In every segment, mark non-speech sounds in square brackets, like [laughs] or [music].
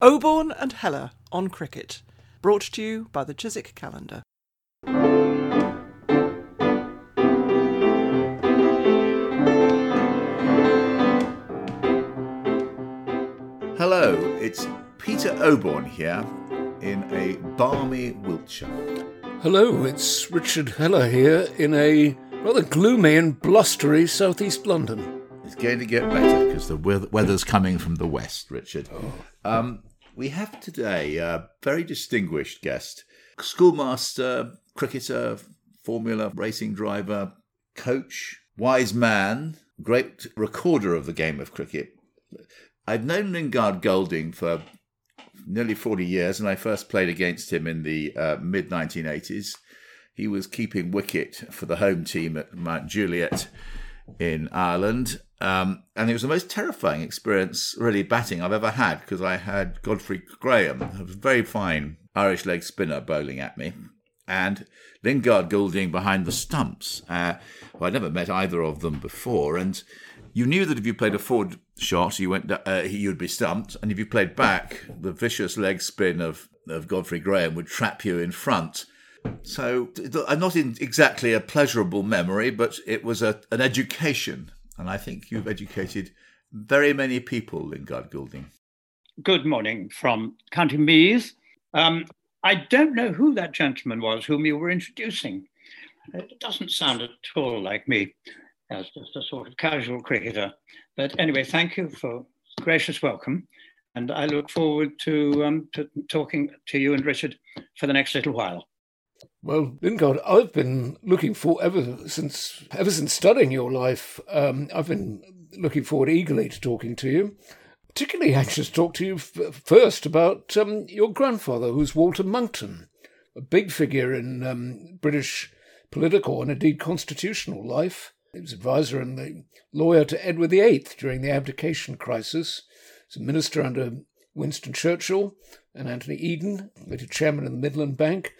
Oborne and Heller on cricket, brought to you by the Chiswick Calendar. Hello, it's Peter Oborne here in a balmy Wiltshire. Hello, it's Richard Heller here in a rather gloomy and blustery southeast London. It's going to get better because the weather's coming from the west, Richard. Um, we have today a very distinguished guest, schoolmaster, cricketer, Formula racing driver, coach, wise man, great recorder of the game of cricket. I've known Lingard Goulding for nearly 40 years, and I first played against him in the uh, mid 1980s. He was keeping wicket for the home team at Mount Juliet in Ireland. Um, and it was the most terrifying experience, really, batting I've ever had because I had Godfrey Graham, a very fine Irish leg spinner, bowling at me, and Lingard Goulding behind the stumps. Uh, well, I'd never met either of them before, and you knew that if you played a forward shot, you went uh, you'd be stumped, and if you played back, the vicious leg spin of, of Godfrey Graham would trap you in front. So, not in exactly a pleasurable memory, but it was a, an education and I think you've educated very many people, Lingard Goulding. Good morning from County Meath. Um, I don't know who that gentleman was whom you were introducing. It doesn't sound at all like me as just a sort of casual cricketer. But anyway, thank you for gracious welcome. And I look forward to, um, to talking to you and Richard for the next little while. Well, Lingard, I've been looking for ever since ever since studying your life. Um, I've been looking forward eagerly to talking to you. Particularly anxious to talk to you f- first about um, your grandfather, who's Walter Monckton, a big figure in um, British political and indeed constitutional life. He was advisor and the lawyer to Edward VIII during the abdication crisis. He was a minister under Winston Churchill and Anthony Eden, later chairman of the Midland Bank.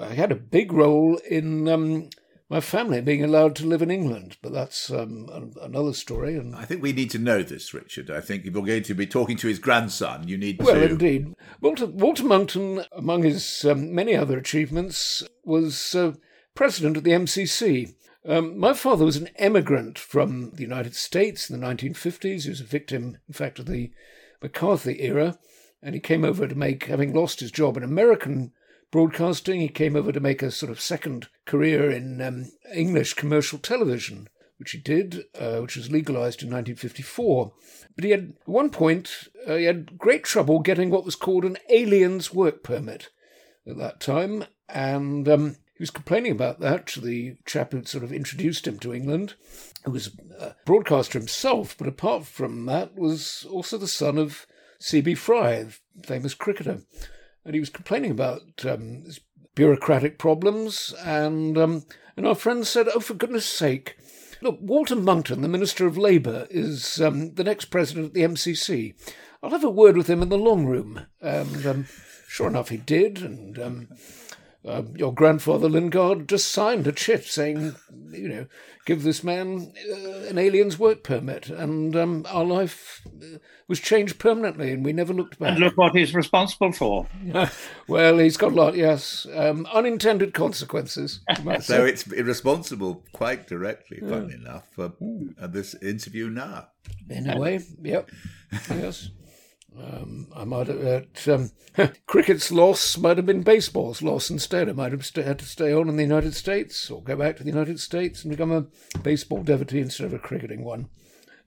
I had a big role in um, my family being allowed to live in England, but that's um, another story. And I think we need to know this, Richard. I think if you're going to be talking to his grandson, you need well, to. Well, indeed. Walter, Walter Monckton, among his um, many other achievements, was uh, president of the MCC. Um, my father was an emigrant from the United States in the 1950s. He was a victim, in fact, of the McCarthy era, and he came over to make, having lost his job in American broadcasting. He came over to make a sort of second career in um, English commercial television, which he did, uh, which was legalized in 1954. But he had, at one point, uh, he had great trouble getting what was called an alien's work permit at that time. And um, he was complaining about that to the chap who'd sort of introduced him to England, who was a broadcaster himself, but apart from that, was also the son of C.B. Fry, the famous cricketer and he was complaining about um, bureaucratic problems. And um, and our friend said, "Oh, for goodness' sake." Look, Walter Monckton, the Minister of Labour, is um, the next president of the MCC. I'll have a word with him in the long room. And um, sure enough, he did. And um, uh, your grandfather Lingard just signed a chit saying, you know, give this man uh, an alien's work permit, and um, our life uh, was changed permanently, and we never looked back. And look what he's responsible for. [laughs] well, he's got a lot, yes, um, unintended consequences. so it's irresponsible, quite directly, yeah. funnily enough, for uh, this interview now. In a way, yep, [laughs] yes. Um, I might have uh, um, [laughs] cricket's loss might have been baseball's loss instead. I might have st- had to stay on in the United States or go back to the United States and become a baseball devotee instead of a cricketing one.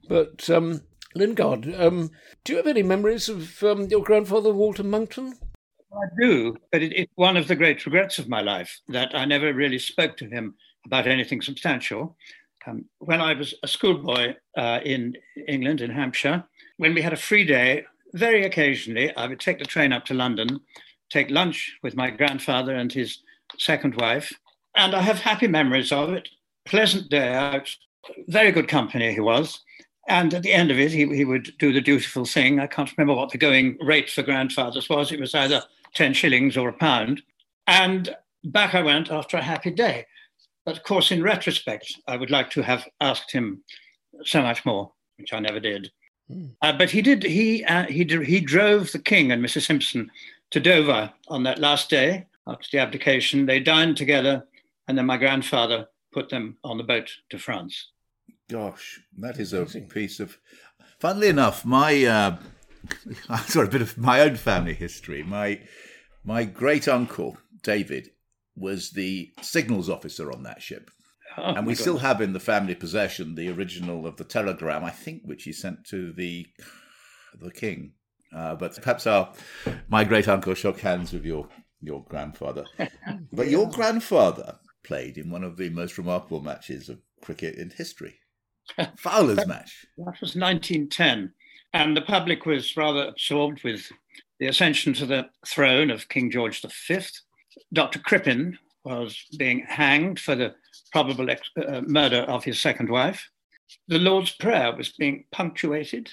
But um, Lingard, um, do you have any memories of um, your grandfather Walter Monckton? I do, but it, it's one of the great regrets of my life that I never really spoke to him about anything substantial. Um, when I was a schoolboy uh, in England, in Hampshire, when we had a free day, very occasionally, I would take the train up to London, take lunch with my grandfather and his second wife, and I have happy memories of it. Pleasant day out, very good company he was. And at the end of it, he, he would do the dutiful thing. I can't remember what the going rate for grandfathers was. It was either 10 shillings or a pound. And back I went after a happy day. But of course, in retrospect, I would like to have asked him so much more, which I never did. Mm. Uh, but he did. He uh, he he drove the king and Mrs. Simpson to Dover on that last day after the abdication. They dined together, and then my grandfather put them on the boat to France. Gosh, that is a piece of. Funnily enough, my uh, [laughs] sorry, a bit of my own family history. My my great uncle David was the signals officer on that ship. Oh, and we still have in the family possession the original of the telegram, I think, which he sent to the the king. Uh, but perhaps our my great uncle shook hands with your your grandfather. [laughs] but your grandfather played in one of the most remarkable matches of cricket in history, [laughs] Fowler's match. That was 1910, and the public was rather absorbed with the ascension to the throne of King George V. Dr. Crippen was being hanged for the probable ex- uh, murder of his second wife. The Lord's Prayer was being punctuated.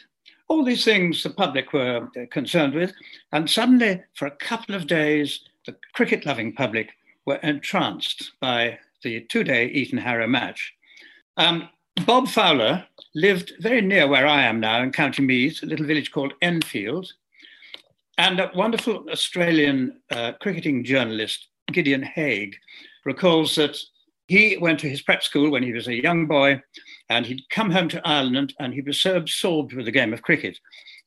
All these things the public were uh, concerned with. And suddenly, for a couple of days, the cricket loving public were entranced by the two day Eton Harrow match. Um, Bob Fowler lived very near where I am now in County Meath, a little village called Enfield. And a wonderful Australian uh, cricketing journalist, Gideon Haigh recalls that he went to his prep school when he was a young boy, and he'd come home to Ireland and he was so absorbed with the game of cricket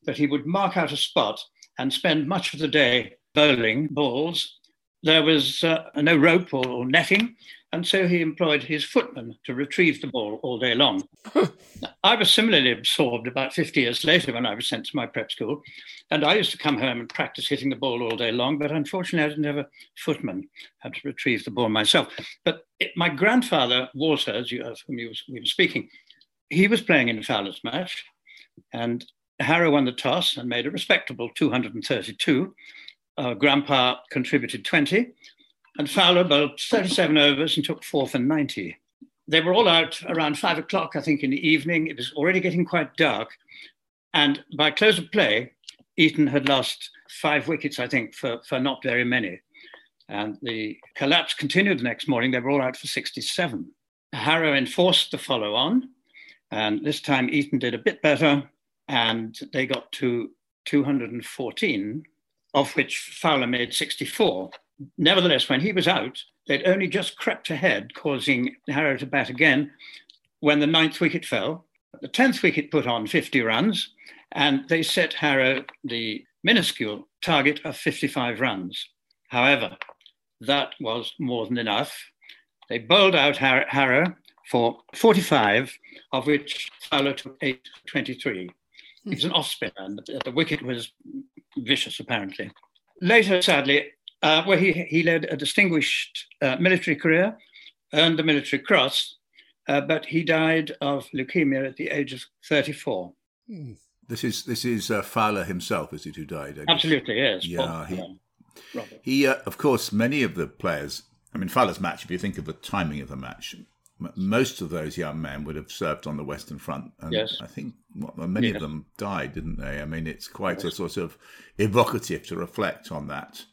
that he would mark out a spot and spend much of the day bowling balls. There was uh, no rope or, or netting, and so he employed his footman to retrieve the ball all day long. [laughs] I was similarly absorbed about 50 years later when I was sent to my prep school, and I used to come home and practice hitting the ball all day long, but unfortunately I didn't have a footman. I had to retrieve the ball myself. But it, my grandfather, Walter, as you, of whom you was, we were speaking, he was playing in Fowler's match, and Harrow won the toss and made a respectable 232. Uh, Grandpa contributed 20, and Fowler bowled 37 overs and took four for 90. They were all out around five o'clock, I think, in the evening. It was already getting quite dark. And by close of play, Eton had lost five wickets, I think, for, for not very many. And the collapse continued the next morning. They were all out for 67. Harrow enforced the follow on. And this time Eton did a bit better. And they got to 214, of which Fowler made 64. Nevertheless, when he was out, they'd only just crept ahead, causing Harrow to bat again when the ninth wicket fell. The tenth wicket put on 50 runs, and they set Harrow the minuscule target of 55 runs. However, that was more than enough. They bowled out Harrow for 45, of which Fowler took 8 23. He was an off spinner, and the wicket was vicious, apparently. Later, sadly, uh, where he, he led a distinguished uh, military career, earned the Military Cross, uh, but he died of leukemia at the age of 34. Hmm. This is this is uh, Fowler himself, is it, who died? Absolutely, yes. Yeah, he, he uh, of course, many of the players. I mean, Fowler's match. If you think of the timing of the match, most of those young men would have served on the Western Front, and yes. I think many yes. of them died, didn't they? I mean, it's quite yes. a sort of evocative to reflect on that.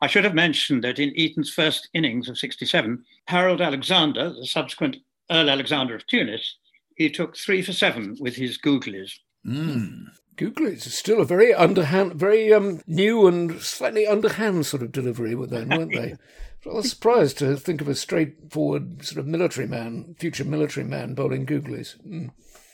I should have mentioned that in Eton's first innings of 67, Harold Alexander, the subsequent Earl Alexander of Tunis, he took three for seven with his googlies. Mm. Googlies is still a very underhand, very um, new and slightly underhand sort of delivery with them, weren't they? [laughs] I was surprised to think of a straightforward sort of military man, future military man, bowling googlies. Mm.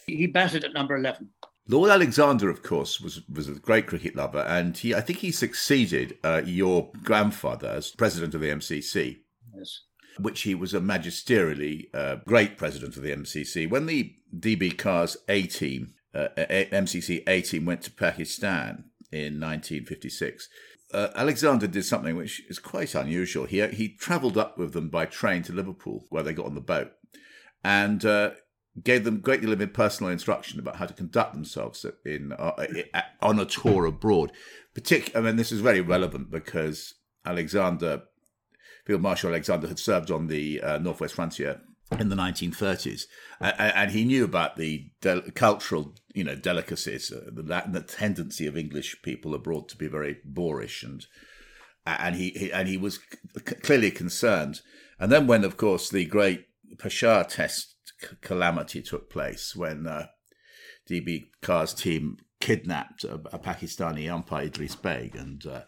He batted at number 11. Lord Alexander, of course, was was a great cricket lover, and he I think he succeeded uh, your grandfather as president of the MCC. Yes. Which he was a magisterially uh, great president of the MCC. When the DB Carr's A team, uh, MCC A team, went to Pakistan in 1956, uh, Alexander did something which is quite unusual. He he travelled up with them by train to Liverpool, where they got on the boat, and uh, gave them a great deal of personal instruction about how to conduct themselves in uh, on a tour abroad. Particularly, I mean, this is very relevant because Alexander, Field Marshal Alexander, had served on the uh, northwest frontier in the 1930s, and he knew about the cultural, you know, delicacies, uh, the, the tendency of English people abroad to be very boorish, and and he, he and he was c- clearly concerned. And then, when of course the great Peshawar test calamity took place when uh, DB Carr's team kidnapped a, a Pakistani umpire, Idris Beg, and uh,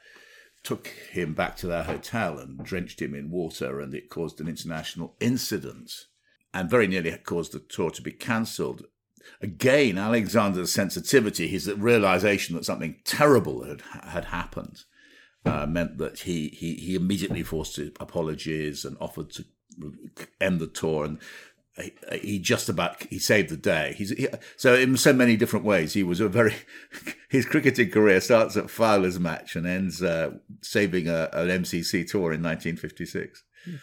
took him back to their hotel and drenched him in water, and it caused an international incident and very nearly caused the tour to be cancelled. Again, Alexander's sensitivity, his realization that something terrible had had happened, uh, meant that he, he he immediately forced his apologies and offered to end the tour. And he, he just about he saved the day. He's he, so in so many different ways. He was a very [laughs] his cricketing career starts at Fowler's match and ends uh, saving a, an MCC tour in 1956. [laughs]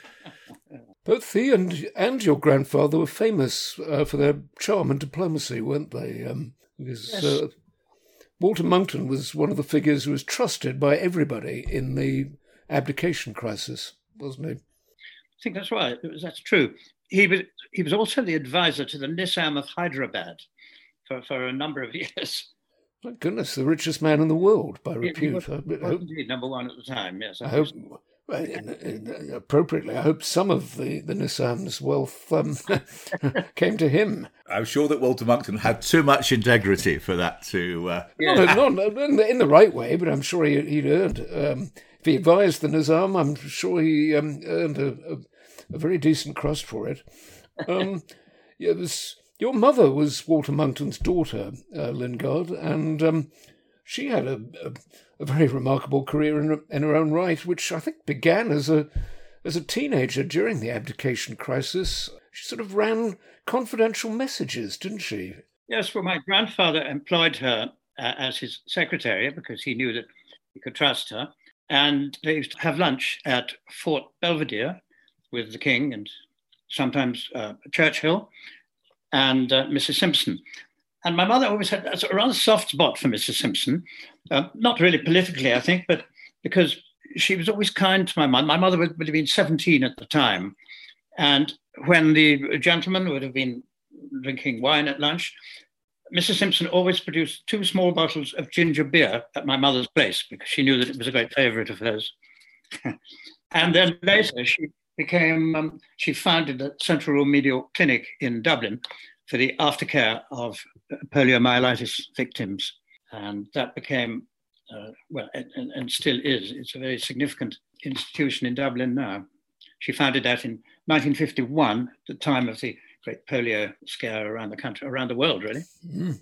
Both he and and your grandfather were famous uh, for their charm and diplomacy, weren't they? Um, because yes. uh, Walter Monckton was one of the figures who was trusted by everybody in the abdication crisis, wasn't he? I think that's right. That's true he was he was also the advisor to the Nizam of Hyderabad for, for a number of [laughs] years. My goodness, the richest man in the world by repute. Yeah, was, was indeed number one at the time. Yes, I, I hope. In, in, appropriately, I hope some of the, the Nizam's wealth um, [laughs] came to him. I'm sure that Walter Monckton had too much integrity for that to. Uh... Yeah. No, no, in, the, in the right way, but I'm sure he, would earned. Um, if he advised the Nizam, I'm sure he um, earned a, a a very decent crust for it. Um, [laughs] yeah, was, your mother was Walter Monckton's daughter, uh, Lingard, and um, she had a, a, a, very remarkable career in, in her own right, which I think began as a as a teenager during the abdication crisis. She sort of ran confidential messages, didn't she? Yes, well, my grandfather employed her uh, as his secretary because he knew that he could trust her. And they used to have lunch at Fort Belvedere, with the King and sometimes uh, Churchill and uh, Mrs. Simpson. And my mother always had a rather soft spot for Mrs. Simpson, uh, not really politically, I think, but because she was always kind to my mother. My mother would, would have been 17 at the time. And when the gentleman would have been drinking wine at lunch, Mrs. Simpson always produced two small bottles of ginger beer at my mother's place because she knew that it was a great favorite of hers. [laughs] and then later she became, um, she founded the Central Remedial Clinic in Dublin for the aftercare of poliomyelitis victims. And that became, uh, well, and, and, still is, it's a very significant institution in Dublin now. She founded that in 1951, the time of the great polio scare around the country, around the world, really. Mm.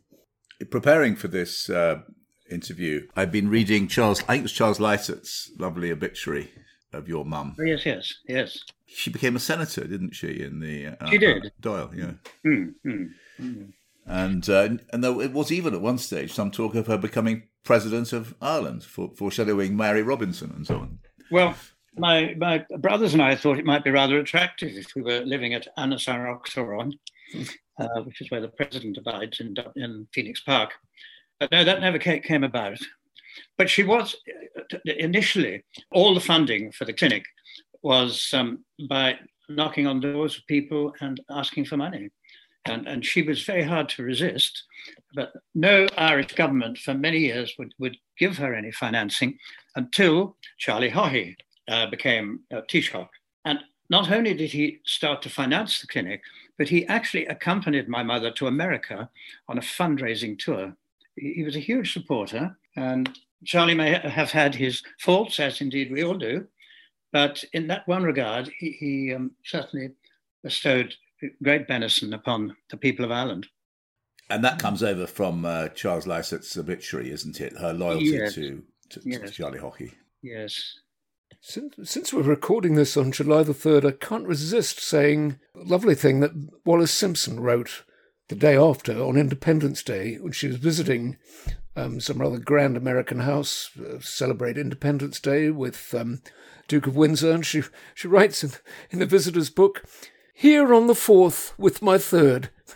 Preparing for this uh, interview, I've been reading Charles, I think it was Charles Lysaght's lovely obituary of your mum. Oh, yes, yes, yes. She became a senator, didn't she? In the uh, she did. Uh, Doyle, yeah. Mm, mm, mm. And uh, and there, it was even at one stage some talk of her becoming president of Ireland, for, foreshadowing Mary Robinson and so on. Well, my my brothers and I thought it might be rather attractive if we were living at Áras an Uachtaráin, uh, which is where the president abides in in Phoenix Park. But no, that never came about. But she was initially, all the funding for the clinic was um, by knocking on doors of people and asking for money. And, and she was very hard to resist. But no Irish government for many years would, would give her any financing until Charlie Haughey uh, became a Taoiseach. And not only did he start to finance the clinic, but he actually accompanied my mother to America on a fundraising tour. He was a huge supporter, and Charlie may have had his faults, as indeed we all do, but in that one regard, he, he um, certainly bestowed great benison upon the people of Ireland. And that comes over from uh, Charles Lysaght's obituary, isn't it? Her loyalty yes. to, to, yes. to Charlie Haughey. Yes. Since, since, we're recording this on July the 3rd, I can't resist saying a lovely thing that Wallis Simpson wrote the day after, on Independence Day, when she was visiting um, some rather grand American house, uh, celebrate Independence Day with um, Duke of Windsor, and she she writes in, in the visitor's book, "Here on the fourth with my third. [laughs]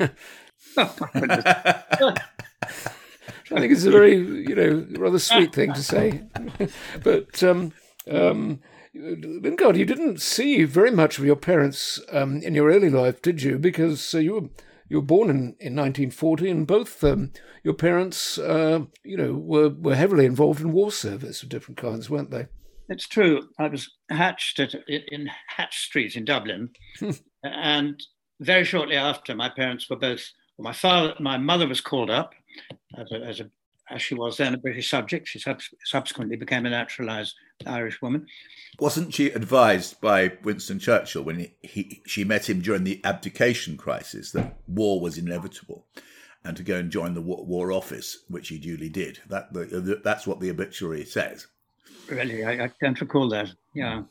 I think it's a very you know rather sweet thing to say, [laughs] but. Um, um, Lingard, you didn't see very much of your parents um, in your early life, did you? Because uh, you were you were born in, in 1940, and both um, your parents, uh, you know, were, were heavily involved in war service of different kinds, weren't they? It's true. I was hatched at, in Hatch Street in Dublin, [laughs] and very shortly after, my parents were both my father, my mother was called up as, a, as, a, as she was then a British subject. She sub- subsequently became a naturalised Irish woman. Wasn't she advised by Winston Churchill when he, he, she met him during the abdication crisis that war was inevitable? and to go and join the War Office, which he duly did. That the, that's what the obituary says. Really, I, I don't recall that. Yeah,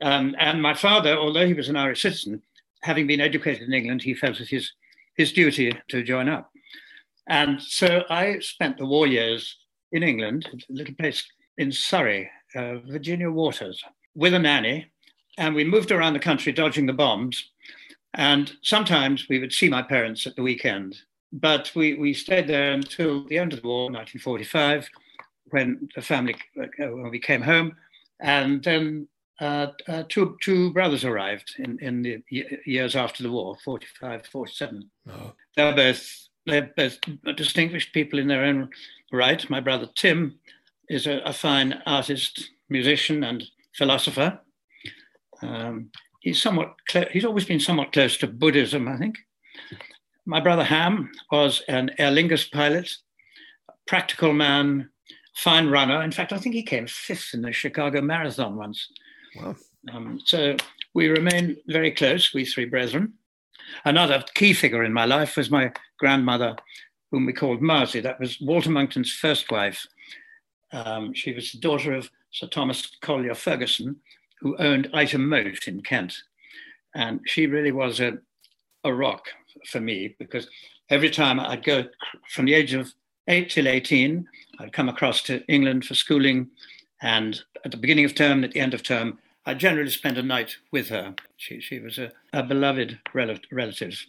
um, and my father, although he was an Irish citizen, having been educated in England, he felt it his his duty to join up. And so I spent the war years in England, a little place in Surrey, uh, Virginia Waters, with a nanny, and we moved around the country dodging the bombs. And sometimes we would see my parents at the weekend but we, we stayed there until the end of the war, 1945, when the family uh, when we came home, and then uh, uh, two two brothers arrived in, in the years after the war, 45, 47. Oh. They're both they're both distinguished people in their own right. My brother Tim is a, a fine artist, musician, and philosopher. Um, he's somewhat cl- he's always been somewhat close to Buddhism, I think. My brother Ham was an Aer Lingus pilot, practical man, fine runner. In fact, I think he came fifth in the Chicago Marathon once. Wow. Um, so we remain very close, we three brethren. Another key figure in my life was my grandmother, whom we called Marsie. That was Walter Monckton's first wife. Um, she was the daughter of Sir Thomas Colyer-Fergusson, who owned Ightham Moat in Kent. And she really was a, a rock for me because every time I'd go from the age of eight till 18, I'd come across to England for schooling. And at the beginning of term, at the end of term, I generally spent a night with her. She, she was a, a beloved rel- relative.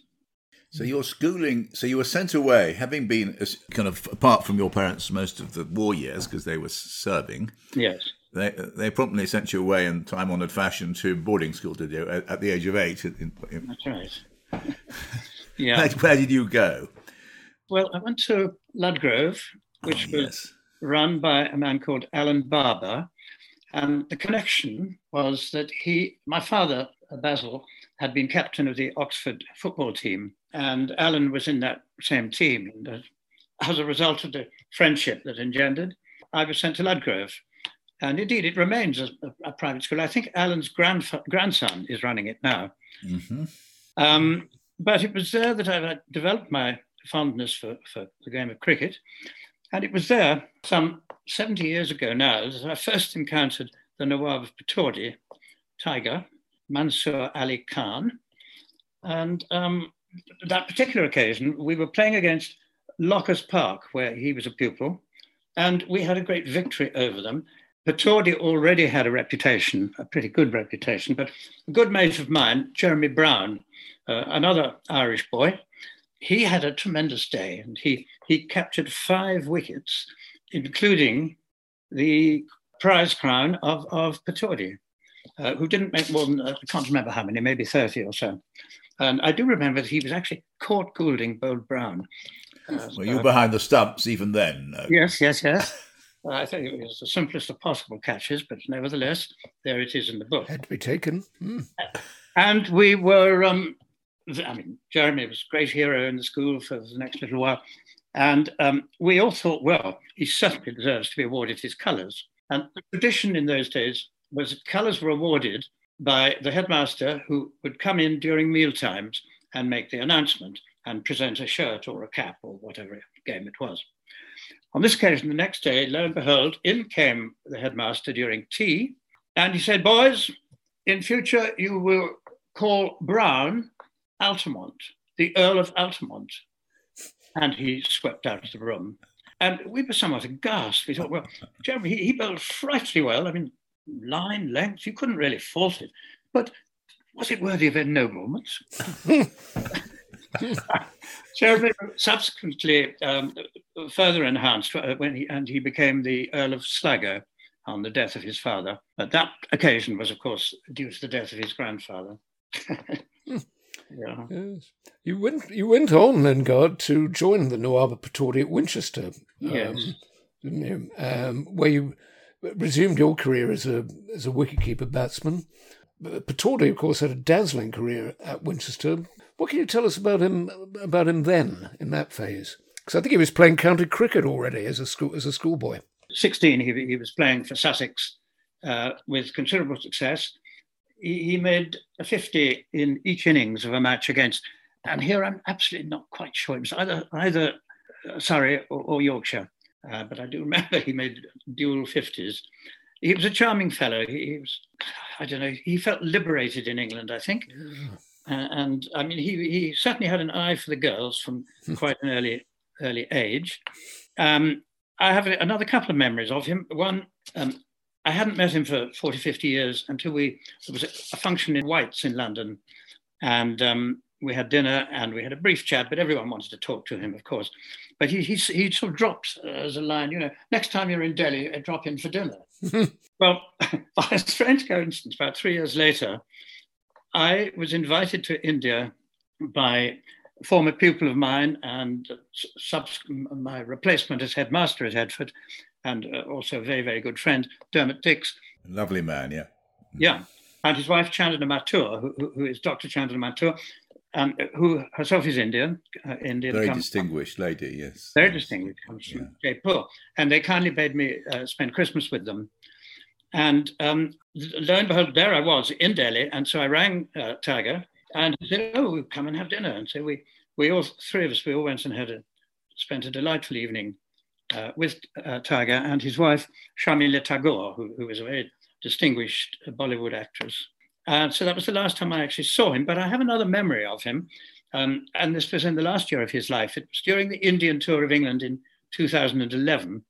So your schooling, so you were sent away, having been kind of apart from your parents most of the war years because they were serving. Yes. They they promptly sent you away in time-honoured fashion to boarding school, did you, at, at the age of eight? In, in... That's right. [laughs] Yeah. Where, did you go? Well, I went to Ludgrove, which oh, was yes. run by a man called Alan Barber. And the connection was that he, my father, Basil, had been captain of the Oxford football team, and Alan was in that same team. And uh, as a result of the friendship that engendered, I was sent to Ludgrove. And indeed, it remains a, a private school. I think Alan's grandf- grandson is running it now. Mm-hmm. Um, but it was there that I developed my fondness for, for the game of cricket. And it was there some 70 years ago now that I first encountered the Nawab of Pataudi, Tiger, Mansour Ali Khan. And um, that particular occasion, we were playing against Lockers Park, where he was a pupil, and we had a great victory over them. Pataudi already had a reputation, a pretty good reputation, but a good mate of mine, Jeremy Brown, uh, another Irish boy, he had a tremendous day and he, he captured five wickets, including the prize crown of, of Pataudi, uh, who didn't make more than, uh, I can't remember how many, maybe 30 or so. And I do remember that he was actually caught Goulding bowled Brown. Uh, Were you behind the stumps even then? Yes, yes, yes. [laughs] I think it was the simplest of possible catches, but nevertheless, there it is in the book. Had to be taken. Mm. And we were um, I mean, Jeremy was a great hero in the school for the next little while. And um, we all thought, well, he certainly deserves to be awarded his colours. And the tradition in those days was that colours were awarded by the headmaster who would come in during meal times and make the announcement and present a shirt or a cap or whatever game it was. On this occasion, the next day, lo and behold, in came the headmaster during tea, and he said, Boys, in future you will call Brown Altamont, the Earl of Altamont. And he swept out of the room. And we were somewhat aghast. We thought, well, Jeremy, he, he bowled frightfully well. I mean, line, length, you couldn't really fault it. But was it worthy of ennoblement? [laughs] Jeremy subsequently um, further enhanced uh, when he, and he became the Earl of Sligo on the death of his father. But that occasion was, of course, due to the death of his grandfather. [laughs] Yeah. Yes. You went you went on, Lingard, to join the Nawab Pataudi at Winchester. Yes. Um, um, where you resumed your career as a as a wicketkeeper batsman. Pataudi, of course, had a dazzling career at Winchester. What can you tell us about him about him then in that phase? Because I think he was playing county cricket already as a school as a schoolboy. 16, he, he was playing for Sussex uh, with considerable success. He, he, made a 50 in each innings of a match against, and here I'm absolutely not quite sure. It was either, either uh, Surrey or, or Yorkshire, uh, but I do [laughs] remember he made dual 50s. He was a charming fellow. He, he was, I don't know, he felt liberated in England, I think. Uh, and I mean, he, he certainly had an eye for the girls from quite an early early age. Um, I have another couple of memories of him. One, um, I hadn't met him for 40, 50 years until we, there was a, function in White's in London. And um, we had dinner and we had a brief chat, but everyone wanted to talk to him, of course. But he, he, he sort of dropped as a line, you know, next time you're in Delhi, uh, drop in for dinner. [laughs] well, [laughs] by a strange coincidence, about three years later, I was invited to India by a former pupil of mine and subs- my replacement as headmaster at Headfort, and uh, also a very, very good friend, Dermot Dix. Lovely man, yeah. Yeah. And his wife, Chandana Mathur, who, who is Dr. Chandana Mathur, um, who herself is Indian. Uh, Indian very distinguished lady, yes. Very yes. distinguished, comes from yeah. Jaipur. And they kindly bade me uh, spend Christmas with them. And um, lo and behold, there I was in Delhi. And so I rang uh, Tiger and he said, "Oh, come and have dinner." And so we, we all three of us, we all went and had a spent a delightful evening uh, with uh, Tiger and his wife Sharmila Tagore, who, who was a very distinguished Bollywood actress. And so that was the last time I actually saw him. But I have another memory of him, um, and this was in the last year of his life. It was during the Indian tour of England in 2011,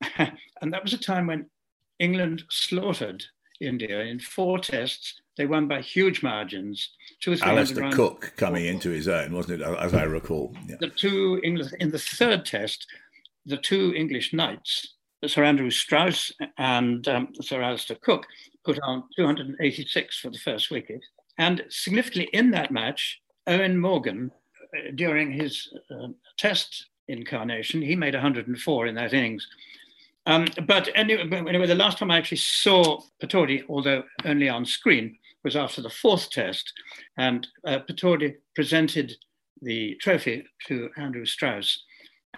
[laughs] and that was a time when England slaughtered India in four tests they won by huge margins. Two or Alastair Cook coming into his own, wasn't it? As I recall. Yeah. The two English in the third test, the two English knights, Sir Andrew Strauss and um, Sir Alastair Cook, put on 286 for the first wicket. And significantly in that match, Eoin Morgan, uh, during his uh, test incarnation, he made 104 in that innings. Um, but anyway, anyway, the last time I actually saw Pataudi, although only on screen, was after the fourth test, and uh, presented the trophy to Andrew Strauss,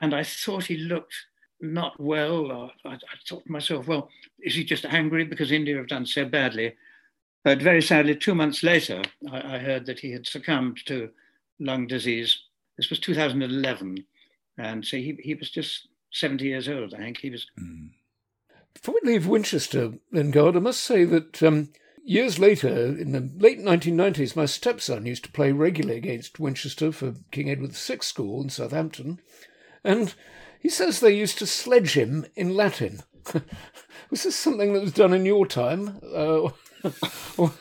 and I thought he looked not well. I, I thought to myself, well, is he just angry because India have done so badly? But very sadly, two months later, I, I heard that he had succumbed to lung disease. This was 2011, and so he, he was just 70 years old, I think. He was. Mm. Before we leave Winchester, Lingard, I must say that um, Years later, in the late 1990s, my stepson used to play regularly against Winchester for King Edward VI School in Southampton, and he says they used to sledge him in Latin. [laughs] was this something that was done in your time? Uh, [laughs] or,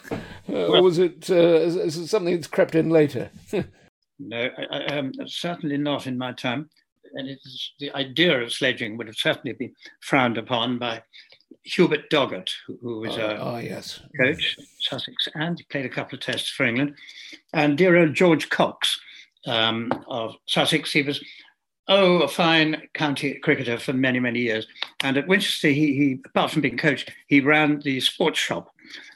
uh, or, was it, uh, is it something that's crept in later? [laughs] no, I, I, um, certainly not in my time. And it's, the idea of sledging would have certainly been frowned upon by Hubert Doggart, who, who was a oh, yes. coach, Sussex, and he played a couple of tests for England. And dear old George Cox um, of Sussex, he was, oh, a fine county cricketer for many, many years. And at Winchester, he, he apart from being coach, he ran the sports shop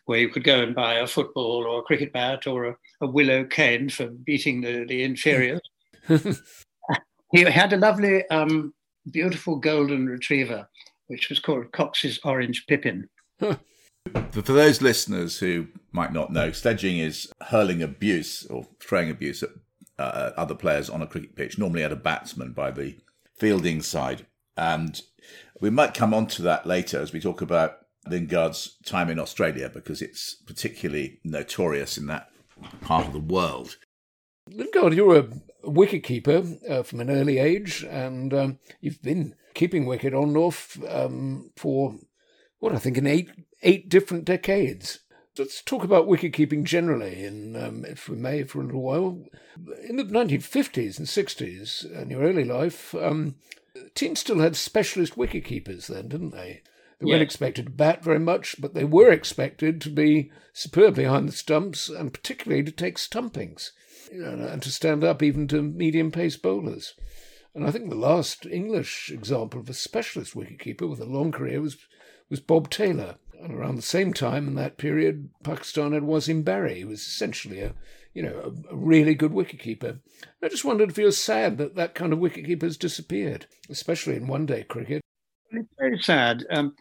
where you could go and buy a football or a cricket bat or a, a willow cane for beating the, the inferiors. [laughs] he had a lovely, um, beautiful golden retriever which was called Cox's Orange Pippin. For those listeners who might not know, sledging is hurling abuse or throwing abuse at uh, other players on a cricket pitch, normally at a batsman by the fielding side. And we might come on to that later as we talk about Lingard's time in Australia because it's particularly notorious in that part of the world. Lingard, you're a wicketkeeper uh, from an early age, and um, you've been keeping wicket on and off um, for what I think in eight eight different decades. Let's talk about wicket keeping generally, in, um, if we may, for a little while. In the 1950s and 60s, in your early life, um, teams still had specialist wicket keepers then, didn't they? They weren't expected to bat very much, but they were expected to be superb behind the stumps and particularly to take stumpings you know, and to stand up even to medium pace bowlers. And I think the last English example of a specialist wicketkeeper with a long career was, was Bob Taylor. And around the same time in that period, Pakistan had Wasim Bari, who was essentially a you know, a, really good wicketkeeper. I just wondered if you're sad that that kind of wicketkeeper has disappeared, especially in one day cricket. It's very sad um,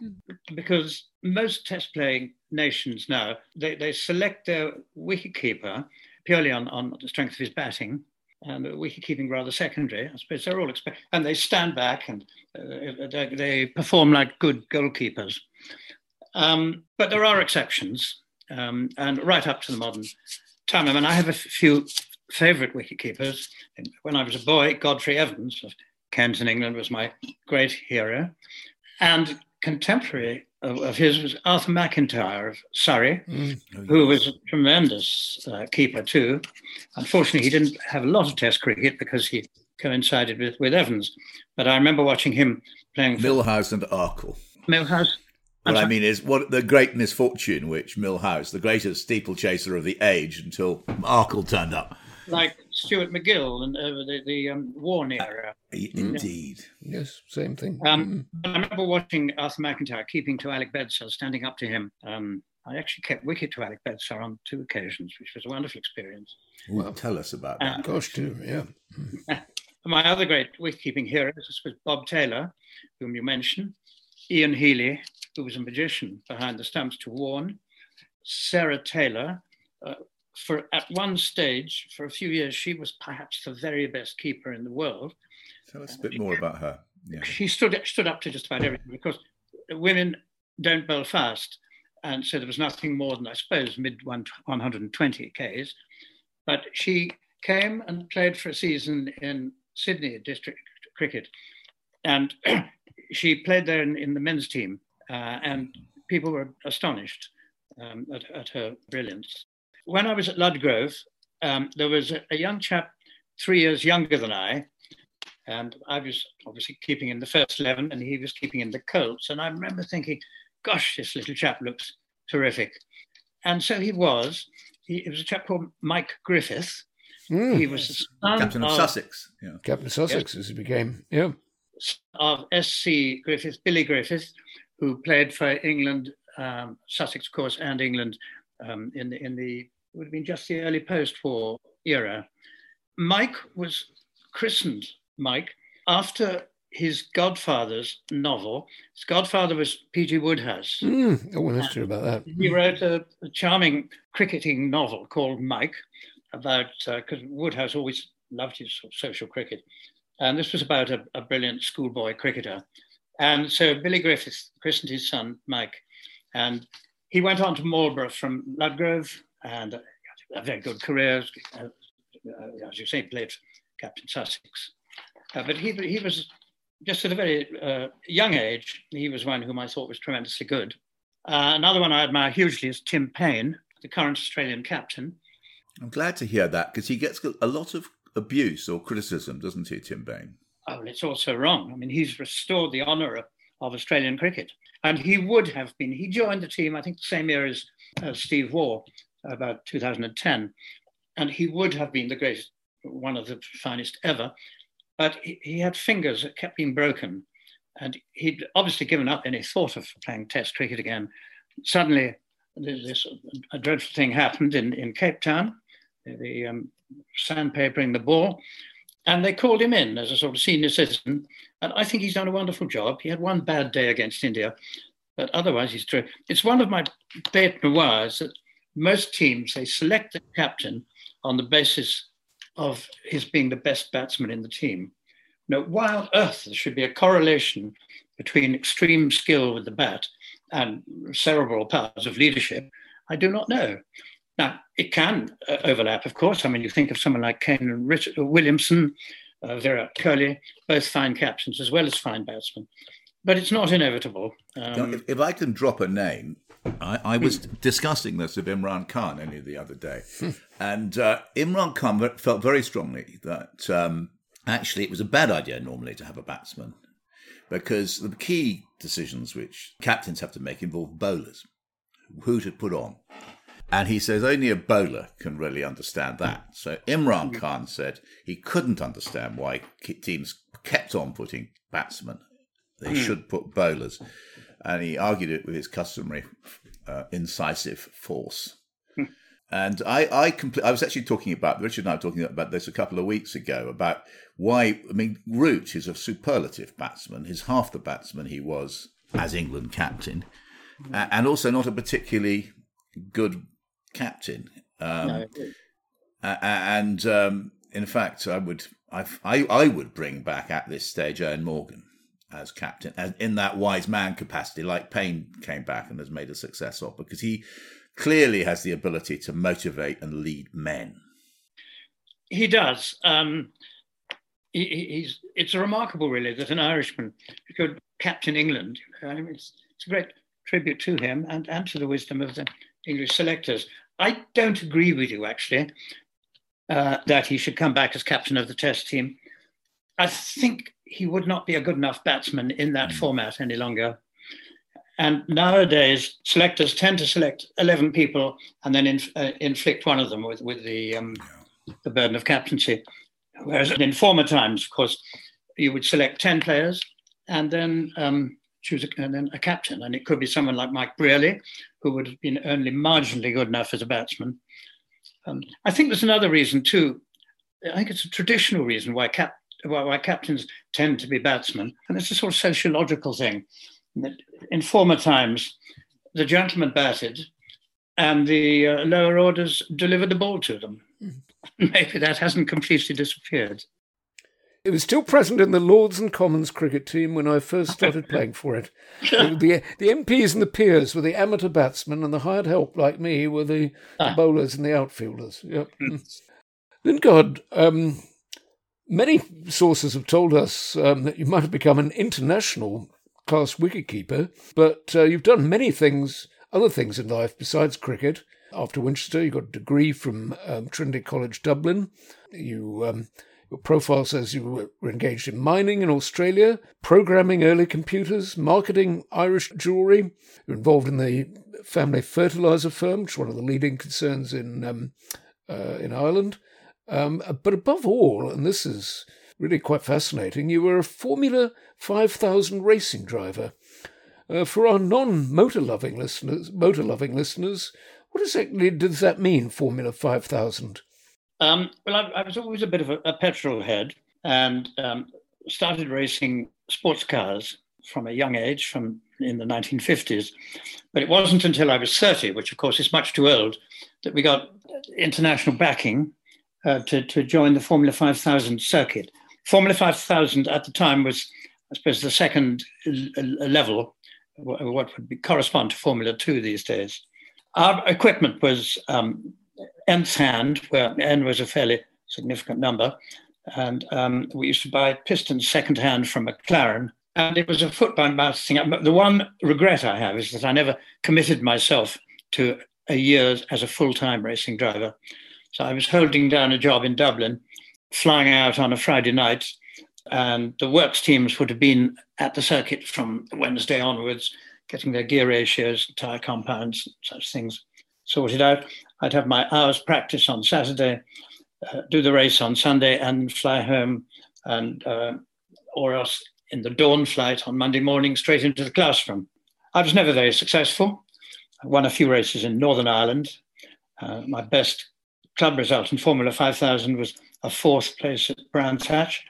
because most test playing nations now they, they select their wicketkeeper purely on, on the strength of his batting and wicket keeping rather secondary. I suppose they're all expect, and they stand back and uh, they, they, perform like good goalkeepers. Um, but there are exceptions, um, and right up to the modern time. I mean, I have a few favourite wicket keepers. When I was a boy, Godfrey Evans of Kent in England was my great hero, and contemporary of, of his was Arthur McIntyre of Surrey, mm. oh, who was a tremendous uh, keeper too. Unfortunately, he didn't have a lot of Test cricket because he coincided with, with Evans. But I remember watching him playing for Millhouse and Arkle. Millhouse. What I mean is, what the great misfortune which Millhouse, the greatest steeplechaser of the age, until Arkle turned up. Like Stuart MacGill and uh, the, the um, Warne era. Indeed. Yes, same thing. Um, mm. I remember watching Arthur McIntyre keeping to Alec Bedser, standing up to him. Um, I actually kept wicket to Alec Bedser on two occasions, which was a wonderful experience. Well, tell us about that. Uh, Gosh, too, yeah. [laughs] My other great wicket-keeping heroes was Bob Taylor, whom you mentioned, Ian Healy, who was a magician behind the stumps to Warne Sarah Taylor, uh, for at one stage, for a few years, she was perhaps the very best keeper in the world. Tell us a bit more about her. Yeah. She stood stood up to just about everything because women don't bowl fast, and so there was nothing more than I suppose mid 120 k's. But she came and played for a season in Sydney district cricket, and [clears throat] she played there in, in the men's team, uh, and people were astonished um, at, at her brilliance when I was at Ludgrove, um, there was a, a, young chap three years younger than I, and I was obviously keeping in the first 11, and he was keeping in the Colts. And I remember thinking, gosh, this little chap looks terrific. And so he was. He, it was a chap called Mike Griffith. Mm. He was captain of, of Sussex. Yeah. Captain of Sussex, yes. as he became. Yeah. Of SC Griffith, Billy Griffith, who played for England, um, Sussex, of course, and England um, in the in the would have been just the early post-war era. Mike was christened Mike after his godfather's novel. His godfather was P.G. Wodehouse. Mm, oh, that's true about that. He wrote a, a charming cricketing novel called Mike about, because uh, Wodehouse always loved his social cricket. And this was about a, a brilliant schoolboy cricketer. And so Billy Griffith christened his son Mike. And he went on to Marlborough from Ludgrove and a very good career. Uh, as you say, played Captain Sussex. Uh, but he, he was just at a very uh, young age, he was one whom I thought was tremendously good. Uh, another one I admire hugely is Tim Paine, the current Australian captain. I'm glad to hear that because he gets a lot of abuse or criticism, doesn't he, Tim Paine? Oh, it's also wrong. I mean, he's restored the honour of, of Australian cricket. And he would have been, he joined the team, I think, the same year as, Steve Waugh, about 2010. And he would have been the greatest, one of the finest ever. But he, he had fingers that kept being broken. And he'd obviously given up any thought of playing Test cricket again. Suddenly, this a dreadful thing happened in, in Cape Town, the um, sandpapering the ball, and they called him in as a sort of senior citizen. And I think he's done a wonderful job. He had one bad day against India, but otherwise he's true. It's one of my bête noirs that most teams they select the captain on the basis of his being the best batsman in the team. Now, why on earth there should be a correlation between extreme skill with the bat and cerebral powers of leadership, I do not know. Now, it can uh, overlap, of course. I mean, you think of someone like Kane and Richard, uh, Williamson, uh, Virat Kohli, both fine captains as well as fine batsmen. But it's not inevitable. Um, if, if, I can drop a name, I, I was discussing this with Imran Khan only the other day, hmm. and uh, Imran Khan felt very strongly that um, actually it was a bad idea normally to have a batsman because the key decisions which captains have to make involve bowlers, who to put on. And he says only a bowler can really understand that. So Imran hmm. Khan said he couldn't understand why teams kept on putting batsmen. They mm. should put bowlers and he argued it with his customary uh, incisive force. Hmm. And I, I, compl- I was actually talking about Richard and I were talking about this a couple of weeks ago about why. I mean, Root is a superlative batsman. He's half the batsman he was as England captain, uh, and also not a particularly good captain. Um, no. and um, in fact, I would I, I, I would bring back at this stage Eoin Morgan as captain as in that wise man capacity, like Paine came back and has made a success of, because he clearly has the ability to motivate and lead men. He does. Um, he, he's. It's remarkable, really, that an Irishman could captain England. I mean, it's, it's a great tribute to him and, and to the wisdom of the English selectors. I don't agree with you, actually, uh, that he should come back as captain of the Test team. I think he would not be a good enough batsman in that mm. format any longer. And nowadays, selectors tend to select 11 people and then inf- uh, inflict one of them with, with the, um, the burden of captaincy. Whereas in former times, of course, you would select 10 players and then um, choose a, and then a captain. And it could be someone like Mike Brearley, who would have been only marginally good enough as a batsman. Um, I think there's another reason too. I think it's a traditional reason why, cap, why, why captains tend to be batsmen, and it's a sort of sociological thing. In former times, the gentlemen batted, and the uh, lower orders delivered the ball to them. Mm. [laughs] Maybe that hasn't completely disappeared. It was still present in the Lords and Commons cricket team when I first started [laughs] playing for it. the, the MPs and the peers were the amateur batsmen, and the hired help, like me, were the, ah. the bowlers and the outfielders. Yep. Lingard, um, many sources have told us um, that you might have become an international class wicketkeeper, but uh, you've done many things, other things in life besides cricket. After Winchester, you got a degree from um, Trinity College Dublin. You um, your profile says you were engaged in mining in Australia, programming early computers, marketing Irish jewellery. You're involved in the family fertilizer firm, which is one of the leading concerns in um, uh, in Ireland. Um, but above all, and this is really quite fascinating, you were a Formula 5000 racing driver. Uh, for our non-motor loving listeners, motor loving listeners, what exactly does that mean, Formula 5000? Um, well, I, I, was always a bit of a, a petrol head and um, started racing sports cars from a young age, from in the 1950s. But it wasn't until I was 30, which of course is much too old, that we got international backing uh, to, to join the Formula 5000 circuit. Formula 5000 at the time was, I suppose, the second level, what would be, correspond to Formula 2 these days. Our equipment was um, nth hand, where n was a fairly significant number. And um, we used to buy pistons second hand from McLaren. And it was a foot by mouth thing. The one regret I have is that I never committed myself to a year as a full time racing driver. So I was holding down a job in Dublin, flying out on a Friday night, and the works teams would have been at the circuit from Wednesday onwards, getting their gear ratios, tyre compounds, such things sorted out. I'd have my hours practice on Saturday, uh, do the race on Sunday, and fly home, and uh, or else in the dawn flight on Monday morning straight into the classroom. I was never very successful. I won a few races in Northern Ireland. Uh, my best club result in Formula 5000 was a fourth place at Brands Hatch.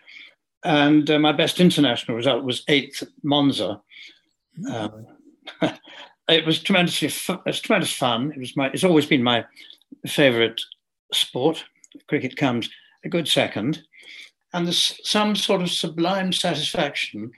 And uh, my best international result was eighth at Monza. Um, [laughs] it was tremendously fu- it's tremendous fun. It was my it's always been my favourite sport. Cricket comes a good second, and there's some sort of sublime satisfaction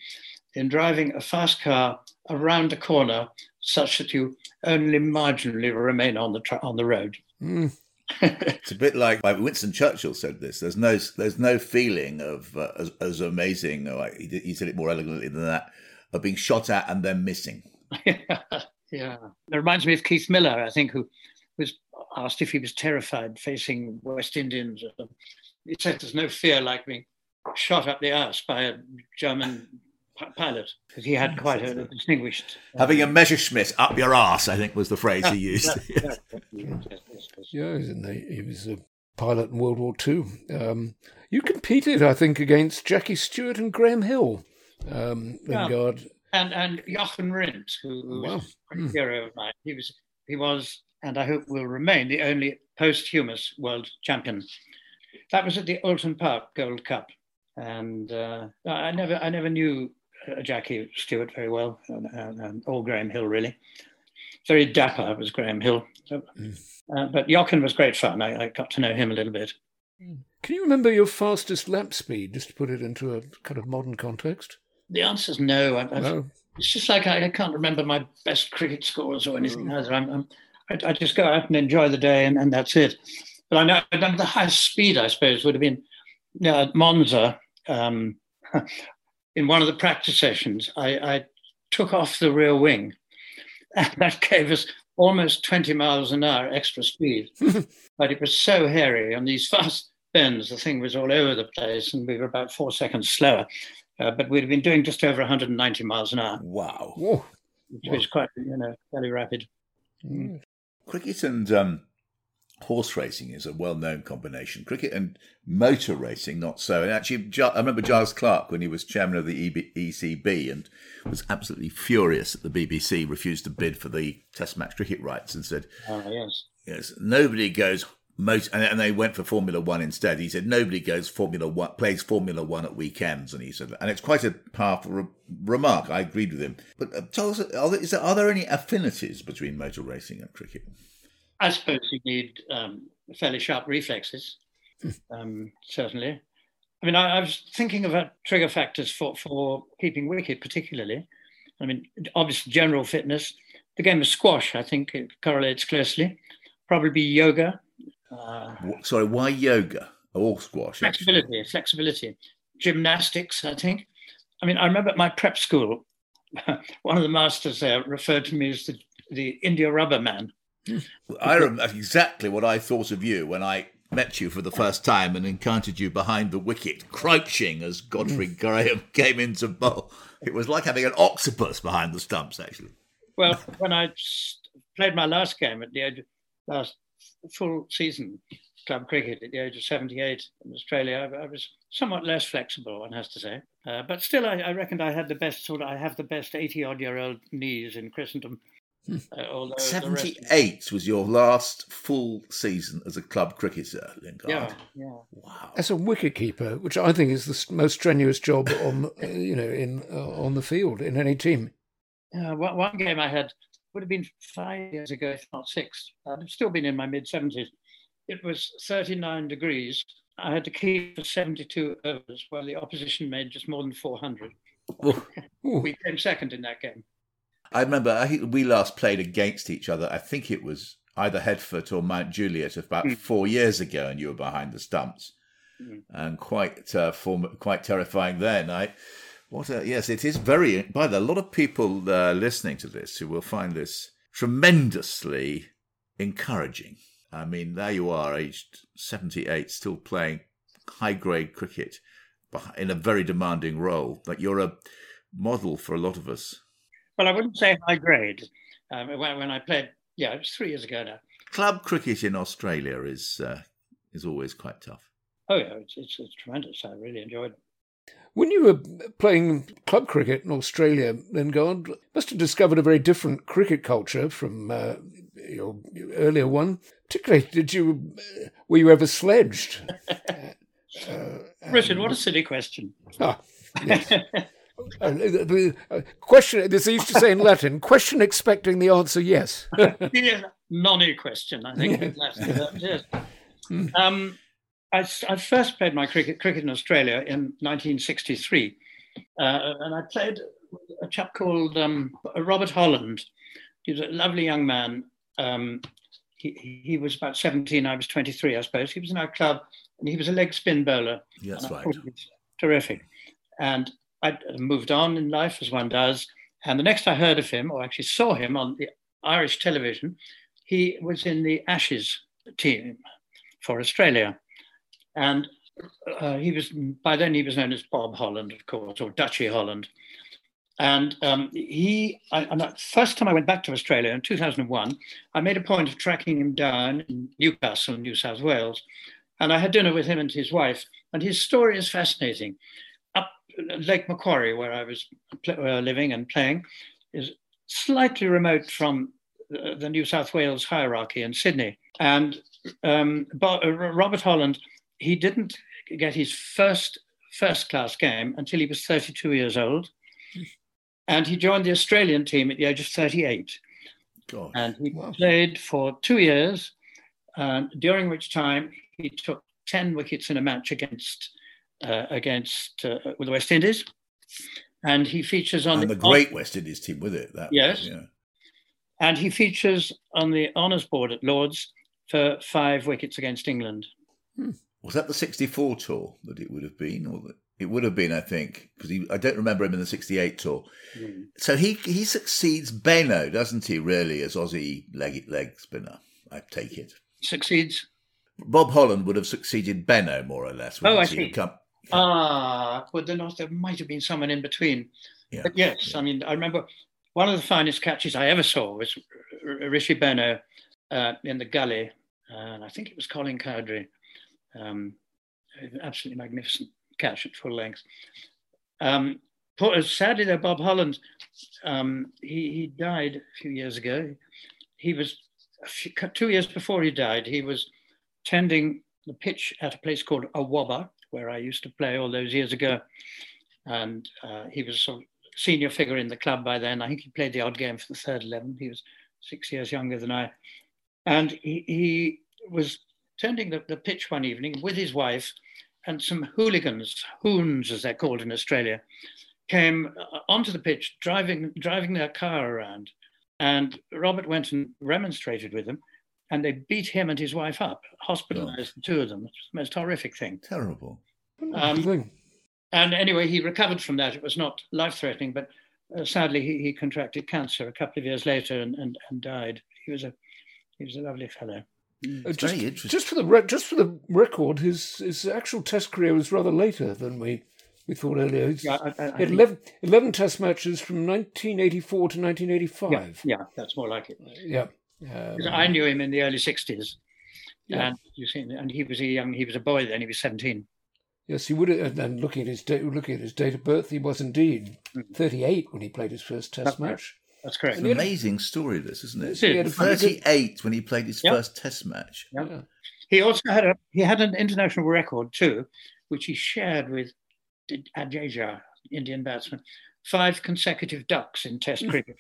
in driving a fast car around a corner such that you only marginally remain on the tra- on the road. Mm. [laughs] it's a bit like, like Winston Churchill said this. There's no there's no feeling of uh, as, as, amazing. Like he, he said it more elegantly than that of being shot at and then missing. [laughs] Yeah, it reminds me of Keith Miller, I think, who was asked if he was terrified facing West Indians. He said there's no fear like being shot up the ass by a German pilot because he had quite a distinguished. Uh, Having a Messerschmitt up your ass, I think, was the phrase he used. yeah, yeah, he was a pilot in World War Two. Um, you competed, I think, against Jackie Stewart and Graham Hill. Um, Lingard. And and Jochen Rindt, who, who wow. was a mm. hero of mine. He was he was, and I hope will remain the only posthumous world champion. That was at the Oulton Park Gold Cup, and uh, I never I never knew uh, Jackie Stewart very well, and, or Graham Hill really. Very dapper was Graham Hill, mm. uh, but Jochen was great fun. I, I, got to know him a little bit. Can you remember your fastest lap speed, just to put it into a kind of modern context? The answer is no. I, no. It's just like I, I, can't remember my best cricket scores or anything. Mm. I'm, I'm, I, I, just go out and enjoy the day, and, and that's it. But I know, I know the highest speed, I suppose, would have been you know, at Monza. Um, [laughs] in one of the practice sessions, I, I took off the rear wing, [laughs] and that gave us almost 20 miles an hour extra speed. [laughs] but it was so hairy on these fast bends, the thing was all over the place, and we were about four seconds slower. Uh, but we'd been doing just over 190 miles an hour. Wow. Which was quite, you know, fairly rapid. Mm. Cricket and um, horse racing is a well-known combination. Cricket and motor racing, not so. And actually, I remember Giles Clarke when he was chairman of the ECB and was absolutely furious that the BBC refused to bid for the Test match cricket rights and said, "Oh yes, yes, nobody goes most, and, they went for Formula One instead. He said nobody goes Formula One, plays Formula One at weekends, and he said, and it's quite a powerful re- remark. I agreed with him. But uh, tell us, are there, there, are there any affinities between motor racing and cricket? I suppose you need um, fairly sharp reflexes, [laughs] um, certainly. I mean, I, I, was thinking about trigger factors for, for keeping wicket, particularly. I mean, obviously, general fitness. The game of squash, I think, it correlates closely. Probably yoga, uh, Sorry, why yoga or squash? Flexibility, actually? flexibility. Gymnastics, I think. I mean, I remember at my prep school, [laughs] one of the masters there referred to me as the, the India rubber man. I remember exactly what I thought of you when I met you for the first time and encountered you behind the wicket, crouching as Godfrey mm. Graham [laughs] came into bowl. It was like having an octopus behind the stumps, actually. Well, [laughs] when I played my last game at the age of last full season club cricket at the age of 78 in Australia, I, I was somewhat less flexible, one has to say. Uh, but still, I, I reckoned I had the best sort of, I have the best 80 odd year old knees in Christendom. Hmm. Uh, 78 was your last full season as a club cricketer, Lingard. Yeah, yeah. Wow. As a wicketkeeper, which I think is the most strenuous job on, [laughs] you know, in uh, on the field in any team. Uh, one, one game I had would have been five years ago, if not six. I'd still been in my mid 70s. It was 39 degrees. I had to keep for 72 overs while the opposition made just more than 400. we came second in that game. I remember I we last played against each other. I think it was either Headfort or Mount Juliet about mm. four years ago, and you were behind the stumps, mm. and quite uh, form, quite terrifying then. I what a, yes, it is very. By the a lot of people uh, listening to this who will find this tremendously encouraging. I mean, there you are, aged seventy-eight, still playing high-grade cricket in a very demanding role. Like you're a model for a lot of us. Well, I wouldn't say high grade. Um, when, when, I played, yeah, it was three years ago now. Club cricket in Australia is uh, is always quite tough. Oh yeah, it's, it's, it's tremendous. I really enjoyed when you were playing club cricket in Australia, then God must have discovered a very different cricket culture from uh, your, your, earlier one. Particularly, did you were you ever sledged? [laughs] uh, Richard, what a silly question. Ah, yes. [laughs] Uh, uh, question. This I used to say in Latin: [laughs] "Question expecting the answer yes." yeah, non question. I think. yes. Mm. Um, I, I, first played my cricket cricket in Australia in 1963, uh, and I played a chap called um, Robert Holland. He was a lovely young man. Um, he, he was about 17, I was 23, I suppose. He was in our club, and he was a leg spin bowler. That's right. Terrific. And I moved on in life as one does. And the next I heard of him, or actually saw him on the Irish television, he was in the Ashes team for Australia. And uh, he was, by then he was known as Bob Holland, of course, or Dutchy Holland. And um, he, I, and the first time I went back to Australia in 2001, I made a point of tracking him down in Newcastle, New South Wales. And I had dinner with him and his wife. And his story is fascinating. Up Lake Macquarie, where I was uh, living and playing, is slightly remote from the New South Wales hierarchy in Sydney. And um, uh, Robert Holland, he didn't get his first first class game until he was 32 years old. And he joined the Australian team at the age of 38. God. And he Wow. played for two years, um, during which time he took 10 wickets in a match against uh, against uh, with the West Indies. And he features on and the great West Indies team with it. That Yes. yeah. and he features on the honours board at Lords for five wickets against England. Was that the '64 tour that it would have been, or the, it would have been? I think because I don't remember him in the '68 tour. So he he succeeds Benaud, doesn't he? Really, as Aussie leg leg spinner, I take it. Succeeds. Bob Holland would have succeeded Benaud more or less. Oh, I see. He'd come- Ah, well, there, not, there might have been someone in between. Yeah. But yes, I mean, I remember one of the finest catches I ever saw was R- R- Richie Benaud uh, in the gully, and I think it was Colin Cowdrey. Um, absolutely magnificent catch at full length. Um, sadly, though, Bob Holland, um, he, he died a few years ago. He was few, two years before he died. He was tending the pitch at a place called Awaba, where I used to play all those years ago. And uh, he was a sort of senior figure in the club by then. I think he played the odd game for the third 11. He was six years younger than I. And he, he was tending the, the pitch one evening with his wife, and some hooligans, hoons as they're called in Australia, came uh, onto the pitch driving, driving their car around. And Robert went and remonstrated with them, and they beat him and his wife up, hospitalized the two of them. It was the most horrific thing. Terrible. Um, And anyway, he recovered from that. It was not life threatening, but uh, sadly, he, he contracted cancer a couple of years later and, and, and died. He was a he was a lovely fellow. Uh, It's just, very interesting. just for the re- just for the record, his his actual Test career was rather later than we we thought earlier. Yeah, I, I, I he had 11, 11 Test matches from 1984 to 1985. yeah, yeah, that's more like it. Yeah. Um, I knew him in the early '60s, Yeah. and you see, and he was a young, he was a boy then. He was 17. Yes, he would have. And looking at his date, looking at his date of birth, he was indeed Mm. 38 when he played his first Test That's match. That's correct. It's an amazing story, this, isn't it? He had a pretty good- 38 when he played his Yeah. first Test match. Yeah. Yeah. He also had a he had an international record too, which he shared with Agarkar, Indian batsman, five consecutive ducks in Test cricket.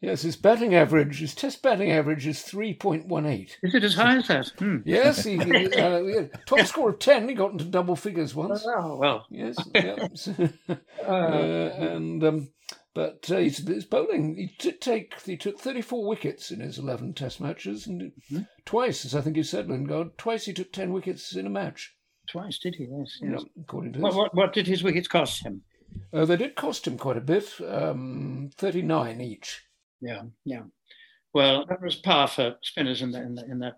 Yes, his batting average, his Test batting average is 3.18. Is it as high as that? Hmm. Yes, he, he, [laughs] uh, yeah, top score of 10. He got into double figures once. Oh well. Yes, yeah. [laughs] [laughs] uh, and um, but uh, his, his bowling, he took take he took 34 wickets in his 11 Test matches, and twice, as I think you said, Lingard, twice he took 10 wickets in a match. Twice did he? Yes. yes. according to What, what, what did his wickets cost him? Uh, they did cost him quite a bit, um, 39 each. Yeah, yeah. Well, that was par for spinners in the, in the, in the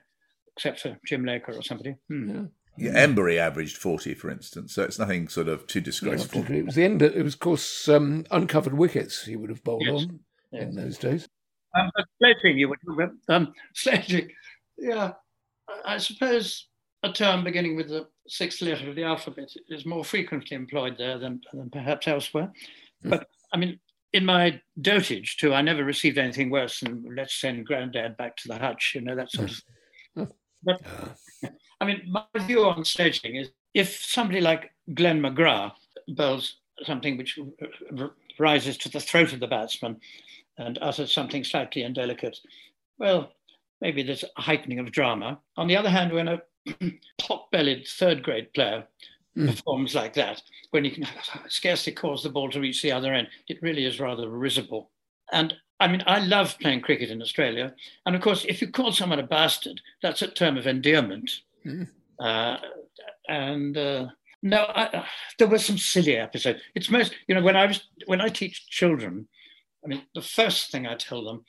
except for Jim Laker or somebody. Hmm. Yeah, Emburey averaged 40, for instance, so it's nothing sort of too disgraceful. It was the end. It was, of course, um, uncovered wickets he would have bowled Yes. on Yes. in those days. Um, but sledging, you were talking about um, [laughs] sledging. Yeah, I- I suppose a term beginning with the sixth letter of the alphabet is more frequently employed there than, than perhaps elsewhere. But I mean, in my dotage too, I never received anything worse than let's send granddad back to the hutch, you know, that sort of. But [laughs] I mean, my view on sledging is if somebody like Glenn McGrath bowls something which rises to the throat of the batsman and utters something slightly indelicate, well, maybe there's a heightening of drama. On the other hand, when a [clears throat] pot-bellied third-grade player hmm. performs like that, when he can scarcely cause the ball to reach the other end, it really is rather risible. And I mean, I love playing cricket in Australia. And of course, if you call someone a bastard, that's a term of endearment. Uh, and uh, no, I, uh, there were some silly episodes. It's most, you know, when I was when I teach children, I mean, the first thing I tell them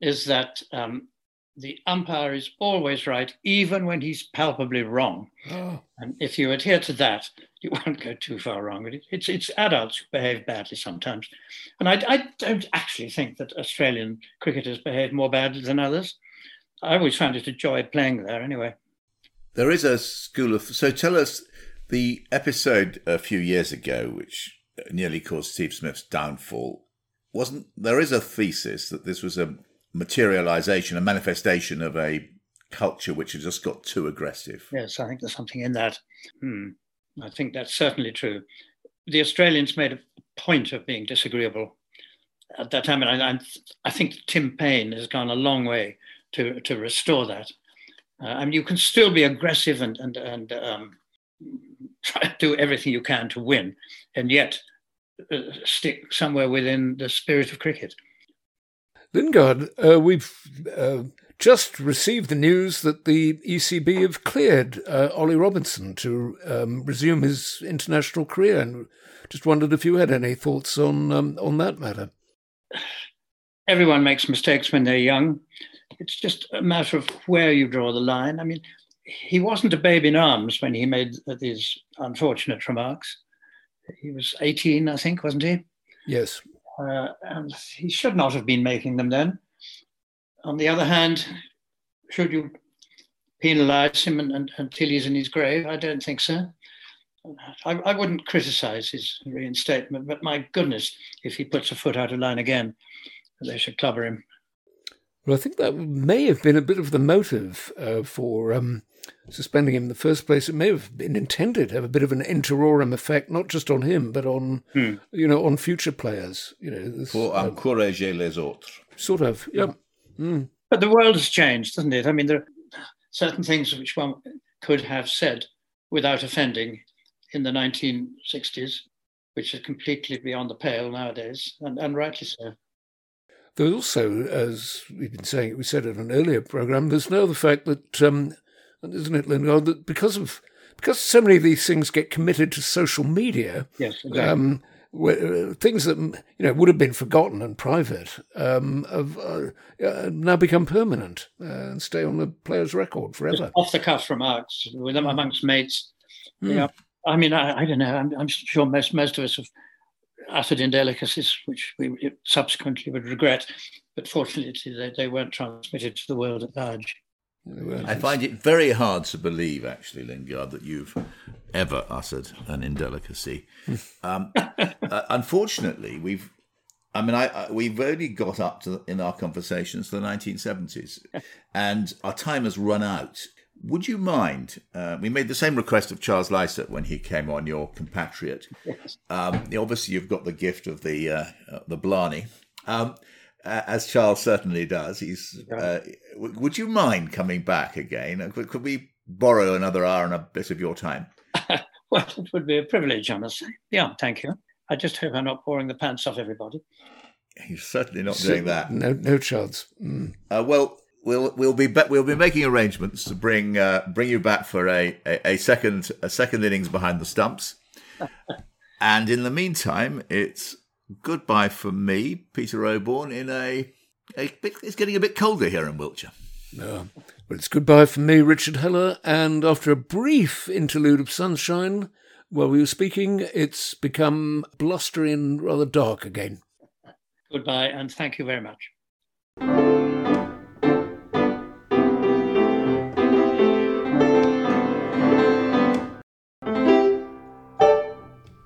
is that um, the umpire is always right, even when he's palpably wrong. Oh, And if you adhere to that, you [laughs] won't go too far wrong. But it- it's it's adults who behave badly sometimes, and I, I don't actually think that Australian cricketers behave more badly than others. I always found it a joy playing there. Anyway, There is a school of. So tell us the episode a few years ago, which nearly caused Steve Smith's downfall. Wasn't there is a thesis that this was a materialization, a manifestation of a culture which has just got too aggressive. Yes, I think there's something in that. Hmm. I think that's certainly true. The Australians made a point of being disagreeable at that time, and I, I think Tim Paine has gone a long way to, to restore that. Uh, I mean, you can still be aggressive and and and um, try to do everything you can to win, and yet uh, stick somewhere within the spirit of cricket. Lingard, uh, we've uh, just received the news that the ECB have cleared uh, Ollie Robinson to um, resume his international career, and just wondered if you had any thoughts on um, on that matter. Everyone makes mistakes when they're young. It's just a matter of where you draw the line. I mean, he wasn't a babe in arms when he made these unfortunate remarks. He was 18, I think, wasn't he? Yes. Uh, and he should not have been making them then. On the other hand, should you penalise him and, and, until he's in his grave? I don't think so. I, I wouldn't criticise his reinstatement, but my goodness, if he puts a foot out of line again, they should cover him. Well, I think that may have been a bit of the motive uh, for um, suspending him in the first place. It may have been intended to have a bit of an in terrorem effect, not just on him, but on hmm. you know on future players. You know, this, for uh, encourager les autres. Sort of, yeah. Mm. But the world has changed, doesn't it? I mean, there are certain things which one could have said without offending in the 1960s, which are completely beyond the pale nowadays, and, and rightly so. There's also, as we've been saying, we said in an earlier program, there's now the fact that, um, isn't it, Lingard, that because of because so many of these things get committed to social media, yes, exactly. um, uh, things that you know would have been forgotten and private um, have uh, uh, now become permanent uh, and stay on the player's record forever. Just off the cuff remarks with them amongst mates. Mm. You know, I mean, I, I don't know. I'm, I'm, sure most most of us have uttered indelicacies, which we subsequently would regret. But fortunately, they, they weren't transmitted to the world at large. I find it very hard to believe, actually, Lingard, that you've ever uttered an indelicacy. um, [laughs] uh, unfortunately, we've. I mean, I, I, we've only got up to in our conversations the 1970s, and our time has run out. Would you mind? Uh, we made the same request of Charles Lysaght when he came on, your compatriot. Yes. Um, obviously, you've got the gift of the uh, uh, the Blarney, um, as Charles certainly does. He's. Uh, w- would you mind coming back again? Uh, could, could, we borrow another hour and a bit of your time? [laughs] well, it would be a privilege, honestly. Yeah, thank you. I just hope I'm not pouring the pants off everybody. He's certainly not so, doing that. No, no chance. Mm. Uh, well, we'll we'll be, be we'll be making arrangements to bring uh, bring you back for a, a, a, second a second innings behind the stumps. [laughs] and in the meantime, it's goodbye from me, Peter Oborne. In a, a it's getting a bit colder here in Wiltshire. No, but it's goodbye from me, Richard Heller. And after a brief interlude of sunshine, while we were speaking, it's become blustery and rather dark again. Goodbye, and thank you very much.